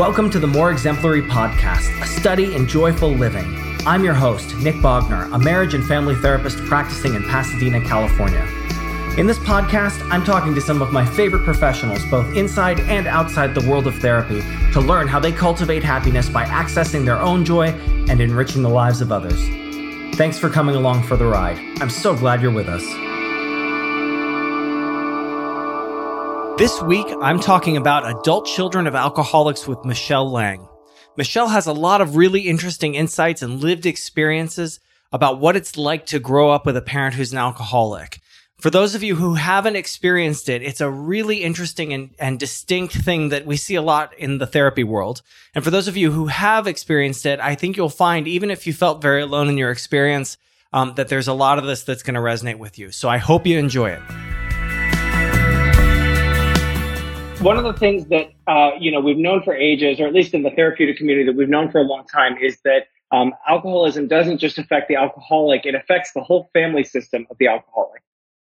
Welcome to the More Exemplary Podcast, a study in joyful living. I'm your host, Nick Bogner, a marriage and family therapist practicing in Pasadena, California. In this podcast, I'm talking to some of my favorite professionals, both inside and outside the world of therapy, to learn how they cultivate happiness by accessing their own joy and enriching the lives of others. Thanks for coming along for the ride. I'm so glad you're with us. This week, I'm talking about adult children of alcoholics with Michelle Lang. Michelle has a lot of really interesting insights and lived experiences about what it's like to grow up with a parent who's an alcoholic. For those of you who haven't experienced it, it's a really interesting and, and distinct thing that we see a lot in the therapy world. And for those of you who have experienced it, I think you'll find, even if you felt very alone in your experience, um, that there's a lot of this that's going to resonate with you. So I hope you enjoy it one of the things that uh, you know we've known for ages, or at least in the therapeutic community that we've known for a long time, is that um, alcoholism doesn't just affect the alcoholic; it affects the whole family system of the alcoholic.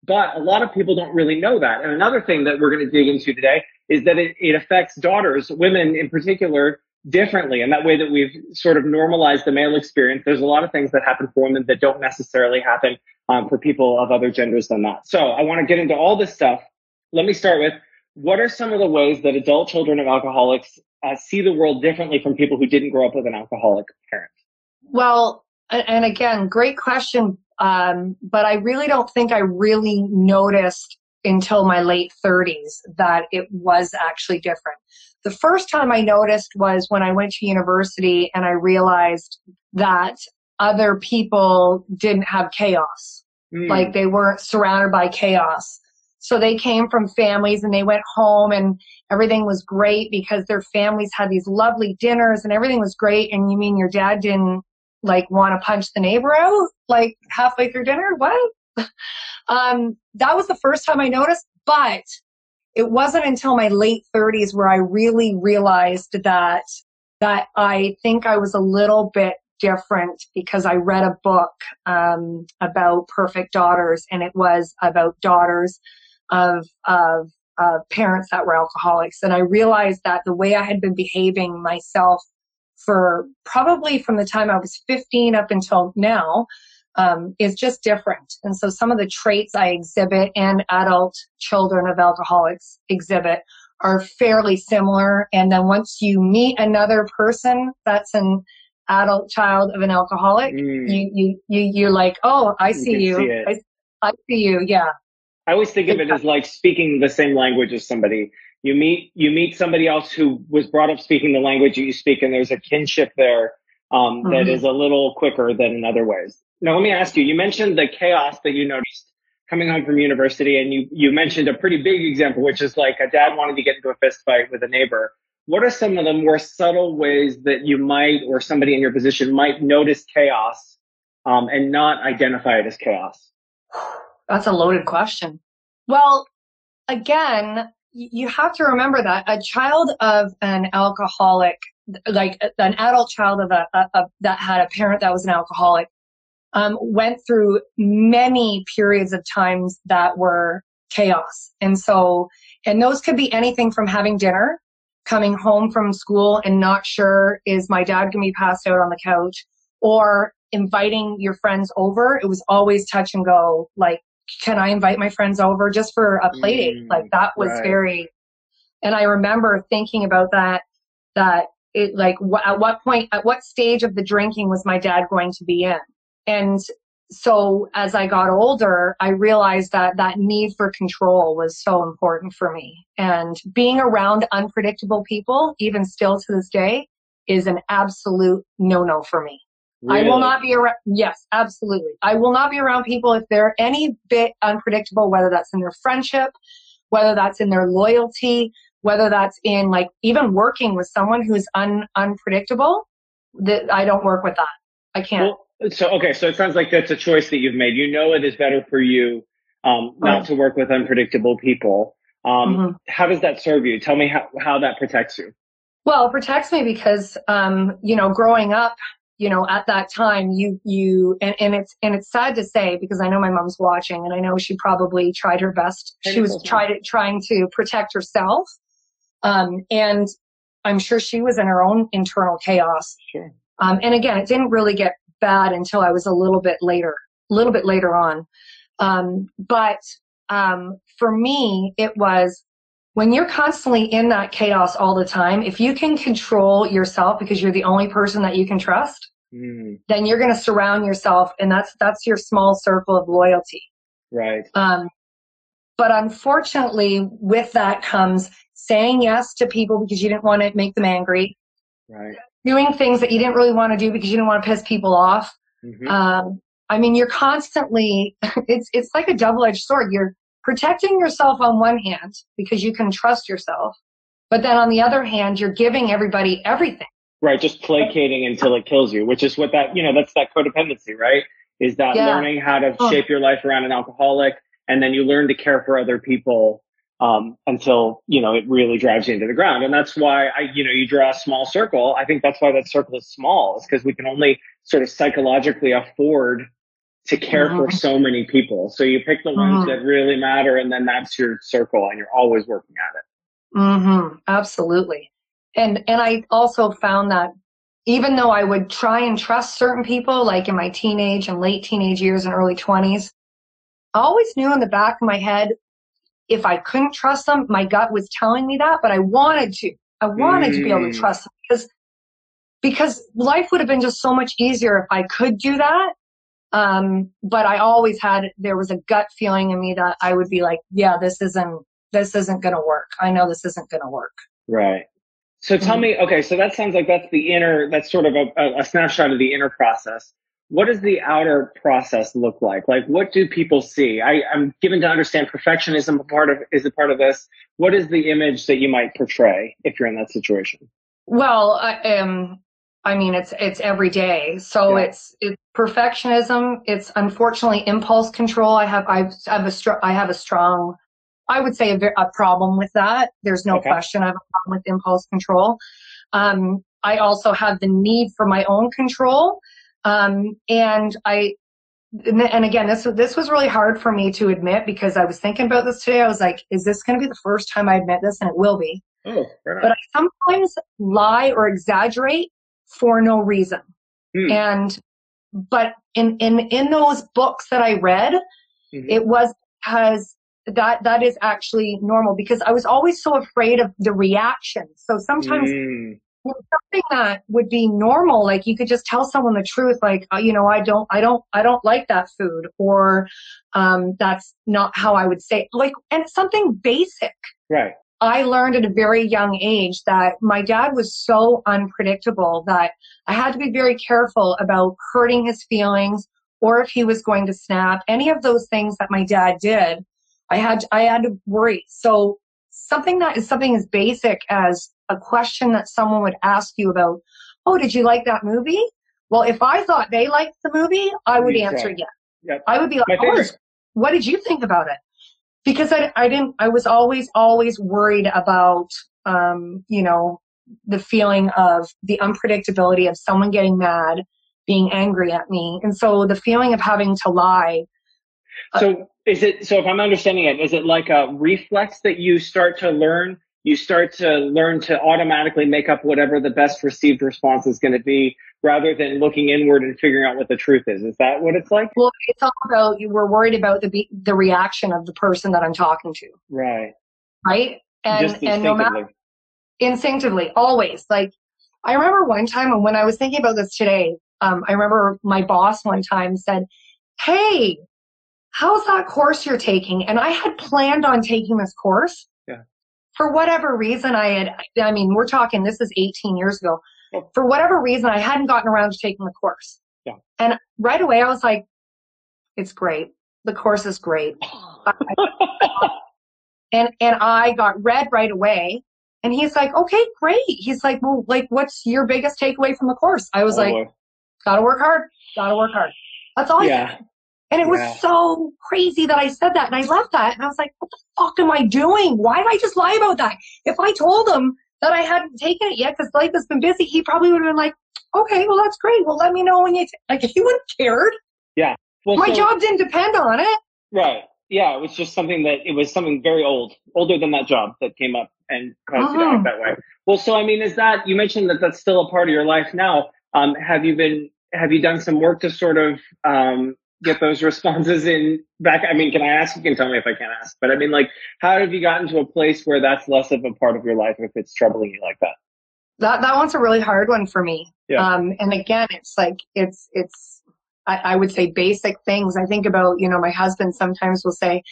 But a lot of people don't really know that. And another thing that we're going to dig into today is that it, it affects daughters, women in particular, differently. And that way that we've sort of normalized the male experience, there's a lot of things that happen for women that don't necessarily happen um, for people of other genders than that. So I want to get into all this stuff. Let me start with what are some of the ways that adult children of alcoholics uh, see the world differently from people who didn't grow up with an alcoholic parent? Well, and again, great question. Um, but I really don't think I really noticed until my late 30s that it was actually different. The first time I noticed was when I went to university and I realized that other people didn't have chaos. Mm. Like they weren't surrounded by chaos. So they came from families and they went home and everything was great because their families had these lovely dinners and everything was great. And you mean your dad didn't like want to punch the neighbor out like halfway through dinner? What? um, that was the first time I noticed, but it wasn't until my late 30s where I really realized that that I think I was a little bit different because I read a book um, about perfect daughters, and it was about daughters of, of, of parents that were alcoholics. And I realized that the way I had been behaving myself for probably from the time I was 15 up until now um, is just different. And so some of the traits I exhibit and adult children of alcoholics exhibit are fairly similar. And then once you meet another person that's an adult child of an alcoholic, mm. you, you, you, you're like, oh, I see you. you. I, I see you. Yeah. I always think of it as like speaking the same language as somebody. You meet you meet somebody else who was brought up speaking the language you speak, and there's a kinship there um, mm-hmm. that is a little quicker than in other ways. Now, let me ask you. You mentioned the chaos that you noticed coming home from university, and you you mentioned a pretty big example, which is like a dad wanted to get into a fist fight with a neighbor. What are some of the more subtle ways that you might, or somebody in your position might notice chaos um, and not identify it as chaos? That's a loaded question. Well, again, you have to remember that a child of an alcoholic, like an adult child of a, a, a that had a parent that was an alcoholic, um, went through many periods of times that were chaos. And so, and those could be anything from having dinner, coming home from school and not sure is my dad going to be passed out on the couch, or inviting your friends over. It was always touch and go. Like, can I invite my friends over just for a play date? Mm, like that was right. very, and I remember thinking about that, that it like wh- at what point, at what stage of the drinking was my dad going to be in? And so as I got older, I realized that that need for control was so important for me. And being around unpredictable people, even still to this day, is an absolute no-no for me. Really? I will not be around. Yes, absolutely. I will not be around people if they're any bit unpredictable, whether that's in their friendship, whether that's in their loyalty, whether that's in like even working with someone who's un, unpredictable. That I don't work with that. I can't. Well, so okay, so it sounds like that's a choice that you've made. You know it is better for you um, not to work with unpredictable people. Um, mm-hmm. How does that serve you? Tell me how, how that protects you. Well, it protects me because, um, you know, growing up, you know, at that time, you, you, and, and it's, and it's sad to say because I know my mom's watching and I know she probably tried her best. She was tried, trying to protect herself. Um, and I'm sure she was in her own internal chaos. Sure. Um, and again, it didn't really get bad until I was a little bit later, a little bit later on. Um, but um, for me, it was when you're constantly in that chaos all the time. If you can control yourself because you're the only person that you can trust, Mm, then you're going to surround yourself, and that's that's your small circle of loyalty. right. Um, but unfortunately, with that comes saying yes to people because you didn't want to make them angry, Right. doing things that you didn't really want to do because you didn't want to piss people off. Mhm. Um, I mean, you're constantly, it's, it's like a double edged sword. You're protecting yourself on one hand because you can trust yourself. But then on the other hand, you're giving everybody everything. Right. Just placating until it kills you, which is what that, you know, that's that codependency, right? Is that Yeah. learning how to Oh. shape your life around an alcoholic and then you learn to care for other people um, until, you know, it really drives you into the ground. And that's why I, you know, you draw a small circle. I think that's why that circle is small is because we can only sort of psychologically afford to care for so many people. So you pick the ones Mhm. that really matter and then that's your circle and you're always working at it. Mm-hmm. Absolutely. And, and I also found that even though I would try and trust certain people, like in my teenage and late teenage years and early twenties, I always knew in the back of my head, if I couldn't trust them, my gut was telling me that, but I wanted to. I wanted to be able to Mm. trust them because, because life would have been just so much easier if I could do that. Um, but I always had, there was a gut feeling in me that I would be like, yeah, this isn't, this isn't going to work. I know this isn't going to work. Right. So tell Mhm. me, okay, so that sounds like that's the inner, that's sort of a, a, snapshot of the inner process. What does the outer process look like? Like, what do people see? I, I'm given to understand perfectionism a part of is a part of this. What is the image that you might portray if you're in that situation? Well, I, um, I mean, it's it's every day. So Yeah. it's it's perfectionism. It's unfortunately impulse control. I have I've, I have a str- I have a strong, I would say a, a problem with that. There's no Okay. question. I have a problem with impulse control. Um, I also have the need for my own control. Um, and I, and again, this was- this was really hard for me to admit because I was thinking about this today. I was like, is this going to be the first time I admit this? And it will be Oh, right but I sometimes lie or exaggerate for no reason. Hmm. And but in in in those books that I read, Mhm. it was because that that is actually normal because I was always so afraid of the reaction. So sometimes Mm, something that would be normal, like you could just tell someone the truth, like uh, you know, I don't, I don't, I don't like that food, or um, that's not how I would say, like, and something basic. right. I learned at a very young age that my dad was so unpredictable that I had to be very careful about hurting his feelings or if he was going to snap. Any of those things that my dad did, I had I had to worry. So something that is something as basic as a question that someone would ask you about, "Oh, did you like that movie?" Well, if I thought they liked the movie, I would answer yes. Yep. I would be like, "Oh, what did you think about it?" Because I, I didn't, I was always, always worried about, um, you know, the feeling of the unpredictability of someone getting mad, being angry at me. And so the feeling of having to lie. So is it, so if I'm understanding it, is it like a reflex that you start to learn? You start to learn to automatically make up whatever the best received response is going to be rather than looking inward and figuring out what the truth is. Is that what it's like? Well, it's all about, you were worried about the, be- the reaction of the person that I'm talking to, Right. right? And, Just and no matter instinctively. instinctively, always. Like, I remember one time, and when I was thinking about this today, um, I remember my boss one time said, Hey, how's that course you're taking? And I had planned on taking this course. For whatever reason, I had, I mean, we're talking, this is 18 years ago. For whatever reason, I hadn't gotten around to taking the course. Yeah. And right away, I was like, it's great. The course is great. and and I got read right away. And he's like, okay, great. He's like, well, like, what's your biggest takeaway from the course? I was Oh, like, boy. gotta work hard, gotta work hard. That's all. I yeah. And it was so crazy that I said that, and I left that, and I was like, what the fuck am I doing? Why did I just lie about that? If I told him that I hadn't taken it yet because life has been busy, he probably would have been like, okay, well, that's great. Well, let me know when you. T-. Like, he wouldn't have cared. Well, My so- job didn't depend on it. Right. yeah, it was just something that it was something very old, older than that job that came up and caused you to act that way. Well, so I mean, is that you mentioned that that's still a part of your life now? Um, have you been have you done some work to sort of um, get those responses in back? I mean, can I ask? You can tell me if I can't ask, but I mean, like, how have you gotten to a place where that's less of a part of your life if it's troubling you like that? That that one's a really hard one for me. Yeah. Um, and again, it's like it's it's I, I would say basic things. I think about you know my husband sometimes will say,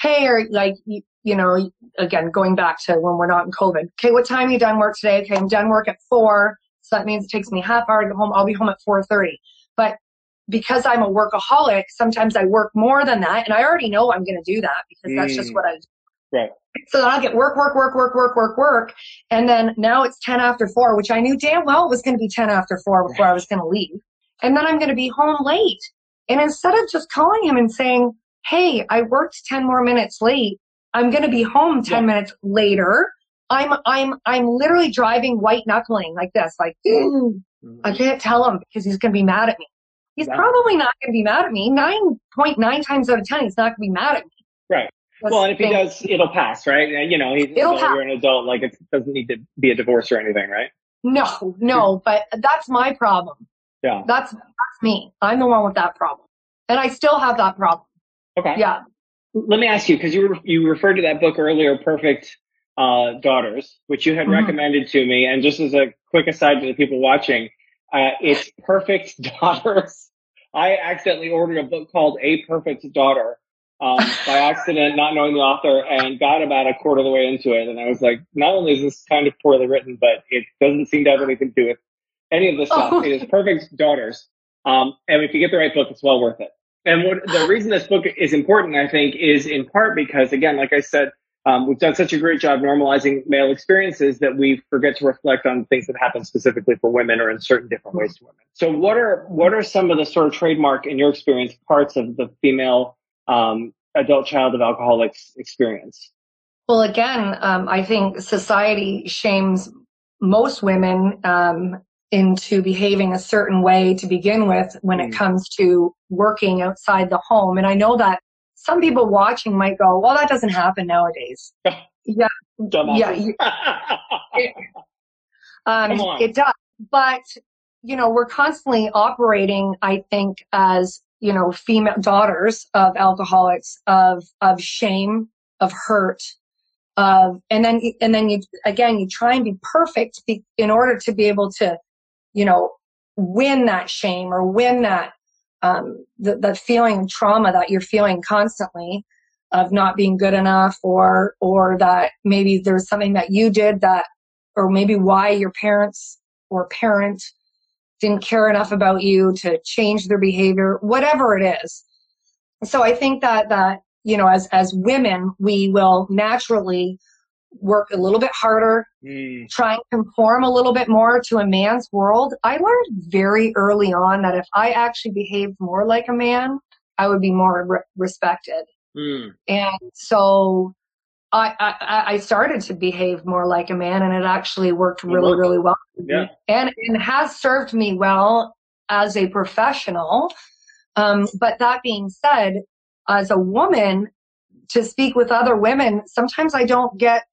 "Hey," or like you, you know, again going back to when we're not in COVID. Okay, what time are you done work today? Okay, I'm done work at four. So that means it takes me half hour to get home. I'll be home at 4:30. But because I'm a workaholic, sometimes I work more than that, and I already know I'm going to do that because that's just Mm. what I do. Right. So then I'll get work, work, work, work, work, work, work, and then now it's 10 after four, which I knew damn well it was going to be 10 after four before I was going to leave, and then I'm going to be home late. And instead of just calling him and saying, "Hey, I worked 10 more minutes late," I'm going to be home 10 Yeah. minutes later. I'm I'm I'm literally driving white knuckling like this, like "Mm, I can't tell him because he's going to be mad at me. He's Yeah. probably not going to be mad at me. Nine point nine times out of ten, he's not going to be mad at me. Right. That's Well, and if he does, it'll pass, right? You know, he's an It'll adult, you're an adult. Like it doesn't need to be a divorce or anything, right? no, no, but that's my problem. Yeah. That's that's me. I'm the one with that problem, and I still have that problem. Okay. Yeah. Let me ask you because you re- you referred to that book earlier, Perfect uh, Daughters, which you had Mhm. recommended to me. And just as a quick aside to the people watching, uh, it's Perfect Daughters. I accidentally ordered a book called A Perfect Daughter um, by accident, not knowing the author, and got about a quarter of the way into it. And I was like, not only is this kind of poorly written, but it doesn't seem to have anything to do with any of this stuff. Oh. It is Perfect Daughters. Um, and if you get the right book, it's well worth it. And what the reason this book is important, I think, is in part because, again, like I said, um, we've done such a great job normalizing male experiences that we forget to reflect on things that happen specifically for women or in certain different ways to women. So, what are what are some of the sort of trademark, in your experience, parts of the female um, adult child of alcoholics experience? Well, again, um, I think society shames most women um, into behaving a certain way to begin with when it Mm. comes to working outside the home. And I know that some people watching might go, "Well, that doesn't happen nowadays." yeah, yeah, you- Um. It does. But, you know, we're constantly operating, I think, as, you know, female daughters of alcoholics, of, of shame, of hurt, of, and then, and then you, again, you try and be perfect be, in order to be able to, you know, win that shame or win that, um, the, that feeling of trauma that you're feeling constantly of not being good enough or, or that maybe there's something that you did that or maybe why your parents or parent didn't care enough about you to change their behavior whatever it is. So i think that that you know as as women we will naturally work a little bit harder Mm, try and conform a little bit more to a man's world i learned very early on that if i actually behaved more like a man i would be more re- respected mm, and so I, I I started to behave more like a man, and it actually worked really worked. really well, yeah. and it has served me well as a professional. Um, but that being said, as a woman, to speak with other women, sometimes I don't get.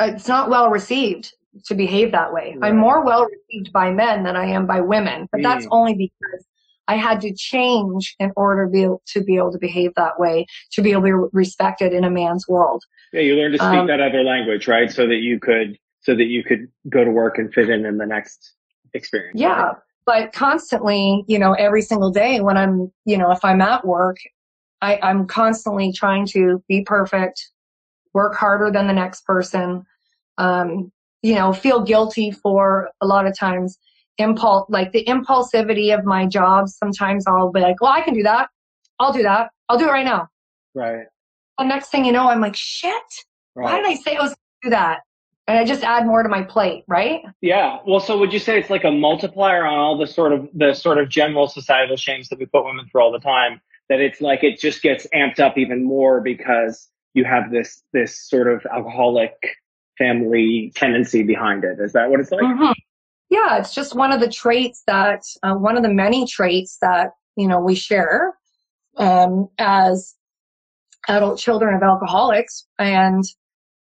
It's not well received to behave that way. Right. I'm more well received by men than I am by women, but that's Mm. only because I had to change in order to be able to be able to behave that way, to be able to be respected in a man's world. Yeah, you learn to speak Um, that other language, right? So that you could, so that you could go to work and fit in in the next experience. Yeah. right? But constantly, you know, every single day when I'm, you know, if I'm at work, I, I'm constantly trying to be perfect, work harder than the next person, um, you know, feel guilty for a lot of times impulse, like the impulsivity of my job. Sometimes I'll be like, well, I can do that. I'll do that. I'll do it right now. Right. And next thing you know, I'm like, shit, why did I say I was going to do that? And I just add more to my plate, right? Yeah. Well, so would you say it's like a multiplier on all the sort of the sort of general societal shames that we put women through all the time? That it's like it just gets amped up even more because you have this this sort of alcoholic family tendency behind it. Is that what it's like? Mhm. Yeah, it's just one of the traits that, uh, one of the many traits that, you know, we share um, as adult children of alcoholics. And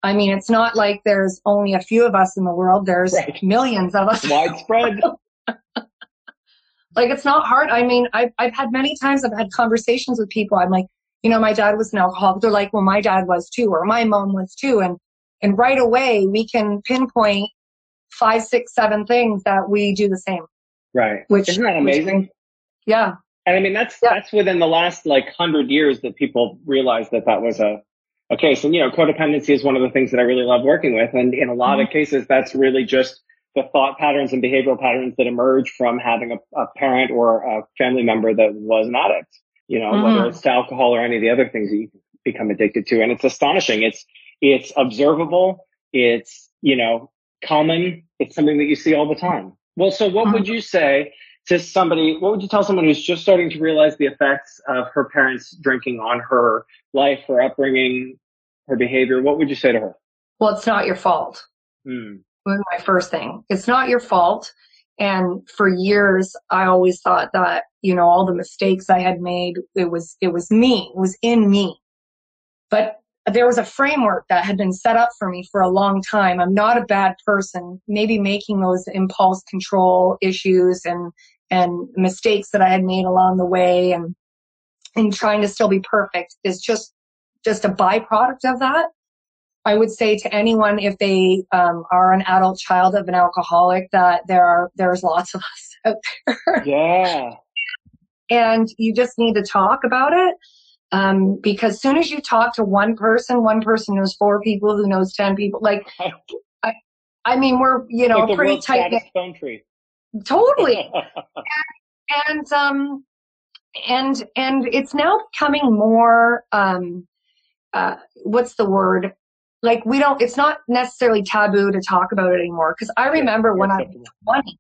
I mean, it's not like there's only a few of us in the world. There's right. millions of us. Widespread. like it's not hard. I mean, I've, I've had many times I've had conversations with people. I'm like, you know, my dad was an alcoholic. They're like, well, my dad was too, or my mom was too. And, and right away we can pinpoint five, six, seven things that we do the same. Right. Which isn't that amazing? Which, yeah. And I mean, that's, yeah. that's within the last like hundred years that people realized that that was a, a case. And, you know, codependency is one of the things that I really love working with. And in a lot mm-hmm. of cases, that's really just the thought patterns and behavioral patterns that emerge from having a, a parent or a family member that was an addict, you know, mm-hmm. whether it's to alcohol or any of the other things that you become addicted to. And it's astonishing. It's, it's observable. It's, you know, common. It's something that you see all the time. Well, so what would mm-hmm. you say to somebody, what would you tell someone who's just starting to realize the effects of her parents drinking on her life, her upbringing, her behavior? What would you say to her? Well, it's not your fault. Hmm. My first thing. It's not your fault. And for years, I always thought that, you know, all the mistakes I had made, it was, it was me, it was in me. But there was a framework that had been set up for me for a long time. I'm not a bad person. Maybe making those impulse control issues and and mistakes that I had made along the way and and trying to still be perfect is just just a byproduct of that. I would say to anyone if they um, are an adult child of an alcoholic that there are there's lots of us out there. Yeah. And you just need to talk about it. Um, because soon as you talk to one person, one person knows four people who knows ten people. Like, I, I mean, we're you know like pretty tight. Tree. Totally. and, and um, and and it's now becoming more um, uh, what's the word? Like we don't. It's not necessarily taboo to talk about it anymore. Because I remember when I was twenty,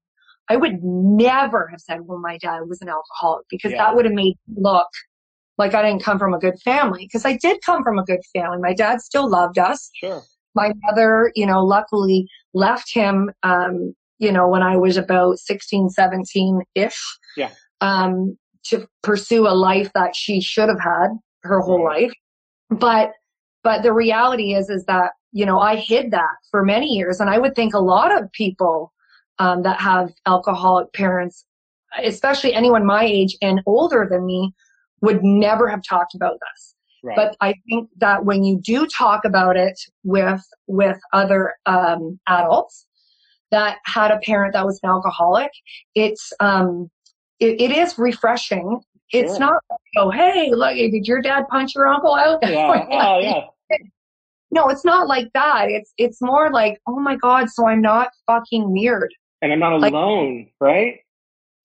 I would never have said, "Well, my dad was an alcoholic," because yeah. that would have made me look like I didn't come from a good family. Because I did come from a good family. My dad still loved us. Sure. My mother, you know, luckily left him um, you know, when I was about 16, 17 ish. Yeah. Um, to pursue a life that she should have had her whole life. But, but the reality is, is that, you know, I hid that for many years. And I would think a lot of people, um, that have alcoholic parents, especially anyone my age and older than me, would never have talked about this. Right. But I think that when you do talk about it with with other um, adults, that had a parent that was an alcoholic, it's um, it, it is refreshing. Sure. It's not oh hey look did your dad punch your uncle out? Yeah. oh yeah. No, it's not like that. It's it's more like oh my god, so I'm not fucking weird. And I'm not alone, like, right?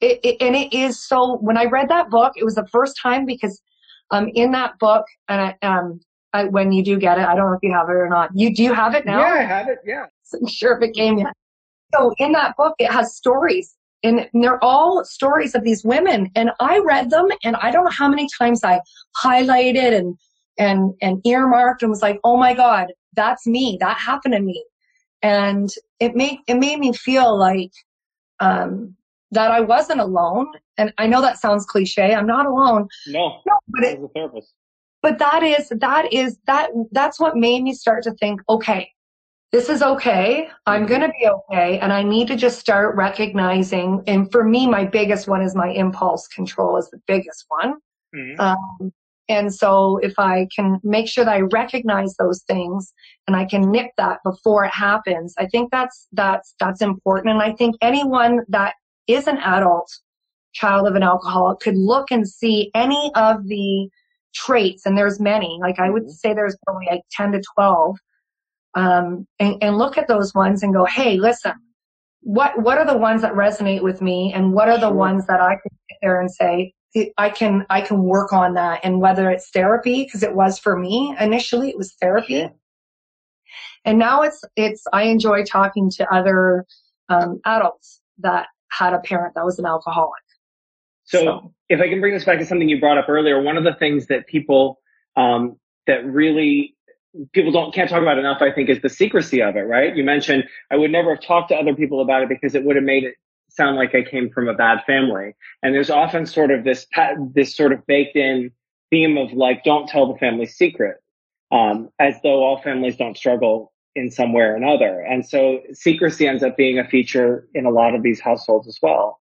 It, it, and it is so. When I read that book, it was the first time because um in that book and I, um I, when you do get it, I don't know if you have it or not. You do you have it now? Yeah, I have it. Yeah. I'm sure if it came yet. So in that book, it has stories and they're all stories of these women. And I read them and I don't know how many times I highlighted and, and, and earmarked and was like, oh my God, that's me. That happened to me. And it made, it made me feel like, um, that I wasn't alone. And I know that sounds cliche. I'm not alone. No, no but it, a therapist. But that is, that is, that, that's what made me start to think, okay, this is okay. I'm mm-hmm. going to be okay. And I need to just start recognizing. And for me, my biggest one is my impulse control is the biggest one. Mm-hmm. Um, and so if I can make sure that I recognize those things and I can nip that before it happens, I think that's, that's, that's important. And I think anyone that is an adult child of an alcoholic could look and see any of the traits. And there's many, like I would mm-hmm. say there's probably like 10 to 12 um, and, and look at those ones and go, hey, listen, what what are the ones that resonate with me, and what are the ones that I can sit there and say, I can I can work on that, and whether it's therapy because it was for me initially, it was therapy, and now it's it's I enjoy talking to other um, adults that had a parent that was an alcoholic. So, so, if I can bring this back to something you brought up earlier, one of the things that people um, that really people don't can't talk about enough i think is the secrecy of it right? You mentioned i would never have talked to other people about it because it would have made it sound like i came from a bad family and there's often sort of this this sort of baked in theme of like, don't tell the family secret, um, as though all families don't struggle in some way or another. And so secrecy ends up being a feature in a lot of these households as well.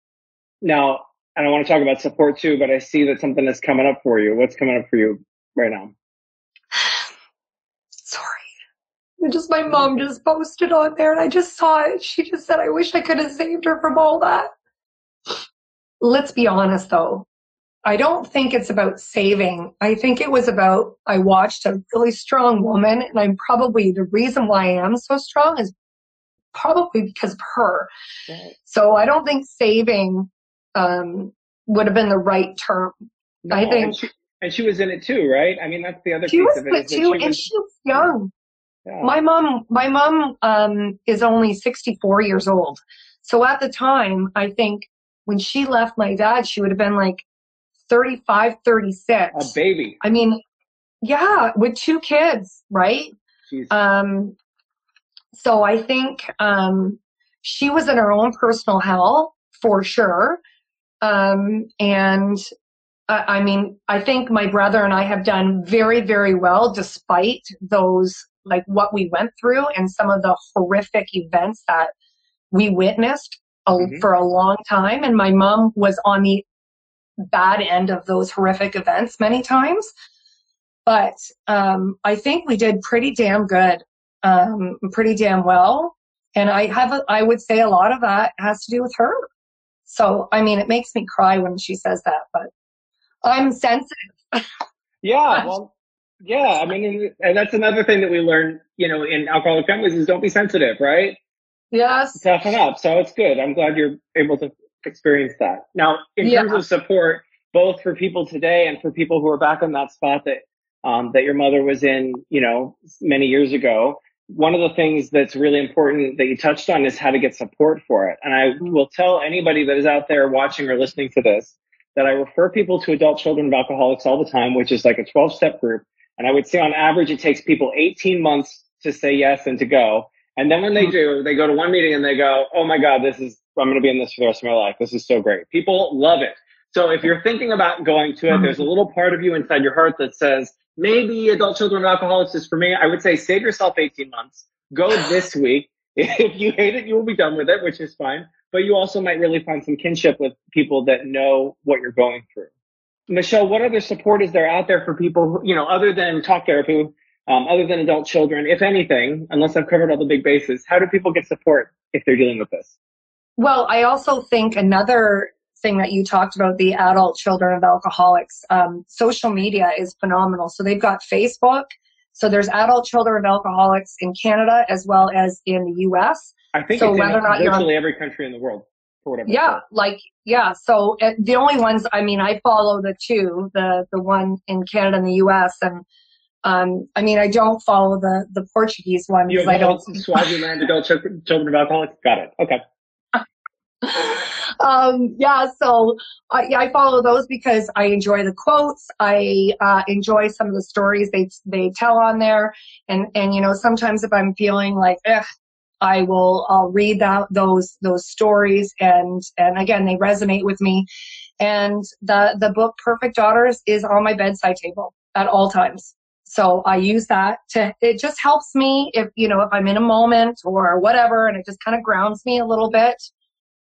Now, and I want to talk about support too, but I see that something is coming up for you. What's coming up for you right now? Just my mom just posted on there and I just saw it. She just said, I wish I could have saved her from all that. Let's be honest though. I don't think it's about saving. I think it was about I watched a really strong woman and I'm probably the reason why I am so strong is probably because of her. Right. So I don't think saving um, would have been the right term. No, I think and she, and she, was in it too, right? I mean that's the other she piece was of it. Too, she and she was young. Yeah. My mom my mom um, is only 64 years old. So at the time, I think when she left my dad, she would have been like 35, 36. A baby. I mean, yeah, with two kids, right? Jeez. Um, so I think um, she was in her own personal hell for sure. Um, and uh, I mean, I think my brother and I have done very, very well despite those, like what we went through and some of the horrific events that we witnessed a, mm-hmm. for a long time. And my mom was on the bad end of those horrific events many times. But um, I think we did pretty damn good, um, pretty damn well. And I have, a, I would say a lot of that has to do with her. So, I mean, it makes me cry when she says that, but I'm sensitive. yeah, well, yeah. I mean, and that's another thing that we learn, you know, in alcoholic families is don't be sensitive, right? Yes. Toughen up. So it's good. I'm glad you're able to experience that. Now, in yeah. terms of support, both for people today and for people who are back in that spot that um, that your mother was in, you know, many years ago. One of the things that's really important that you touched on is how to get support for it. And I will tell anybody that is out there watching or listening to this that I refer people to adult children of alcoholics all the time, which is like a 12 step group. And I would say on average, it takes people 18 months to say yes and to go. And then when they hmm. do, they go to one meeting and they go, Oh my God, this is I'm going to be in this for the rest of my life. This is so great. People love it. So if you're thinking about going to it, there's a little part of you inside your heart that says, maybe adult children of alcoholics is for me. I would say save yourself 18 months. Go this week. If you hate it, you will be done with it, which is fine. But you also might really find some kinship with people that know what you're going through. Michelle, what other support is there out there for people, who, you know, other than talk therapy, um, other than adult children, if anything, unless I've covered all the big bases, how do people get support if they're dealing with this? Well, I also think another thing that you talked about the adult children of alcoholics um, social media is phenomenal. So they've got facebook. So there's adult children of alcoholics in canada as well as in the us i think so it's whether in or not virtually on, every country in the world yeah like yeah so uh, the only ones i mean i follow the two the the one in canada and the us and um, I mean, I don't follow the the Portuguese one because I don't. Swaziland adult children of alcoholics. Got it. Okay. um, yeah, so yeah, I follow those because I enjoy the quotes. I uh, enjoy some of the stories they they tell on there, and and you know sometimes if I'm feeling like, I will I'll read that those those stories, and and again they resonate with me. And the the book Perfect Daughters is on my bedside table at all times. So I use that to, it just helps me if, you know, if I'm in a moment or whatever, and it just kind of grounds me a little bit.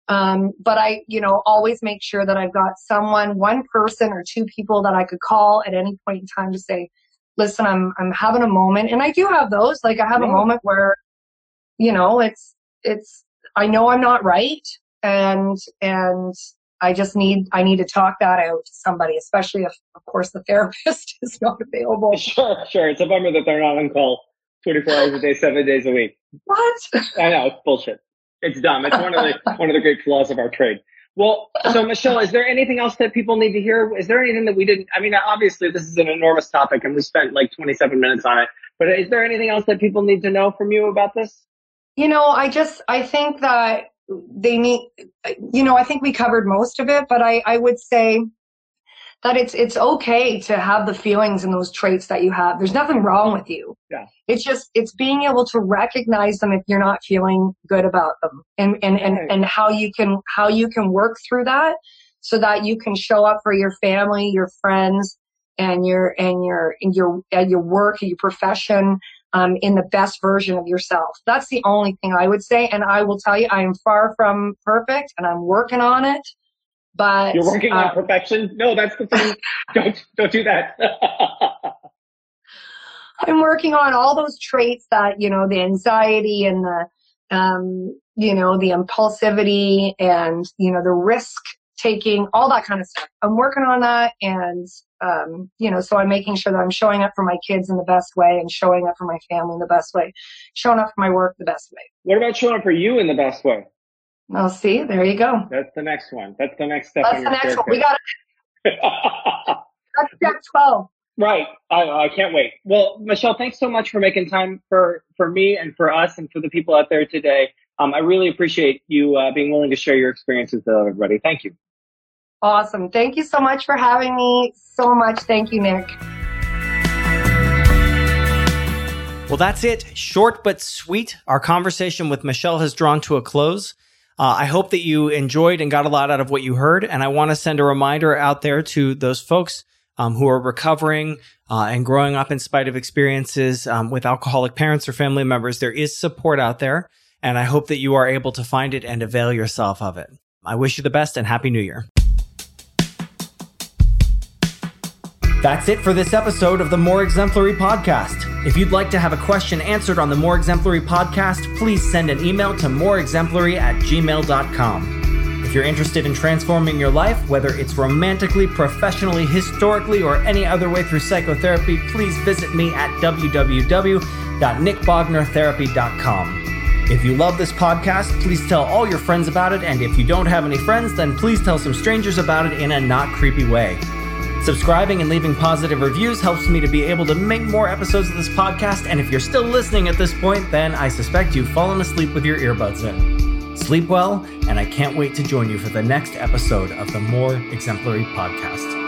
Um, but I, you know, always make sure that I've got someone, one person or two people that I could call at any point in time to say, listen, I'm, I'm having a moment. And I do have those. Like I have a moment where, you know, it's, it's, I know I'm not right. And, and I just need, I need to talk that out to somebody, especially if, of course, the therapist is not available. Sure, sure. It's a bummer that they're not on call 24 hours a day, seven days a week. What? I know, it's bullshit. It's dumb. It's one of the one of the great flaws of our trade. Well, so Michelle, is there anything else that people need to hear? Is there anything that we didn't? I mean, obviously this is an enormous topic, and we spent like 27 minutes on it. But is there anything else that people need to know from you about this? You know, I just I think that they need. You know, I think we covered most of it, but I I would say that it's it's okay to have the feelings and those traits that you have. There's nothing wrong with you. Yeah. It's just it's being able to recognize them if you're not feeling good about them and and and, and how you can how you can work through that so that you can show up for your family, your friends and your and your and your and your work and your profession um, in the best version of yourself. That's the only thing I would say. And I will tell you, I am far from perfect, and I'm working on it. But you're working on uh, perfection. No, that's the thing. don't don't do that. I'm working on all those traits that you know, the anxiety and the um, you know, the impulsivity and you know, the risk taking, all that kind of stuff. I'm working on that and, um, you know, so I'm making sure that I'm showing up for my kids in the best way and showing up for my family in the best way, showing up for my work the best way. What about showing up for you in the best way? Well, see, there you go. That's the next one. That's the next step. That's the next one. We got it. That's step 12. Right. I, I can't wait. Well, Michelle, thanks so much for making time for, for me and for us and for the people out there today. Um, I really appreciate you uh, being willing to share your experiences with everybody. Thank you. Awesome. Thank you so much for having me. So much. Thank you, Nick. Well, that's it. Short but sweet. Our conversation with Michelle has drawn to a close. Uh, I hope that you enjoyed and got a lot out of what you heard. And I want to send a reminder out there to those folks um, who are recovering uh, and growing up in spite of experiences um, with alcoholic parents or family members. There is support out there. And I hope that you are able to find it and avail yourself of it. I wish you the best and Happy New Year. That's it for this episode of the More Exemplary Podcast. If you'd like to have a question answered on the More Exemplary Podcast, please send an email to moreexemplary at gmail.com. If you're interested in transforming your life, whether it's romantically, professionally, historically, or any other way through psychotherapy, please visit me at www.nickbognertherapy.com. If you love this podcast, please tell all your friends about it, and if you don't have any friends, then please tell some strangers about it in a not creepy way. Subscribing and leaving positive reviews helps me to be able to make more episodes of this podcast. And if you're still listening at this point, then I suspect you've fallen asleep with your earbuds in. Sleep well, and I can't wait to join you for the next episode of the More Exemplary Podcast.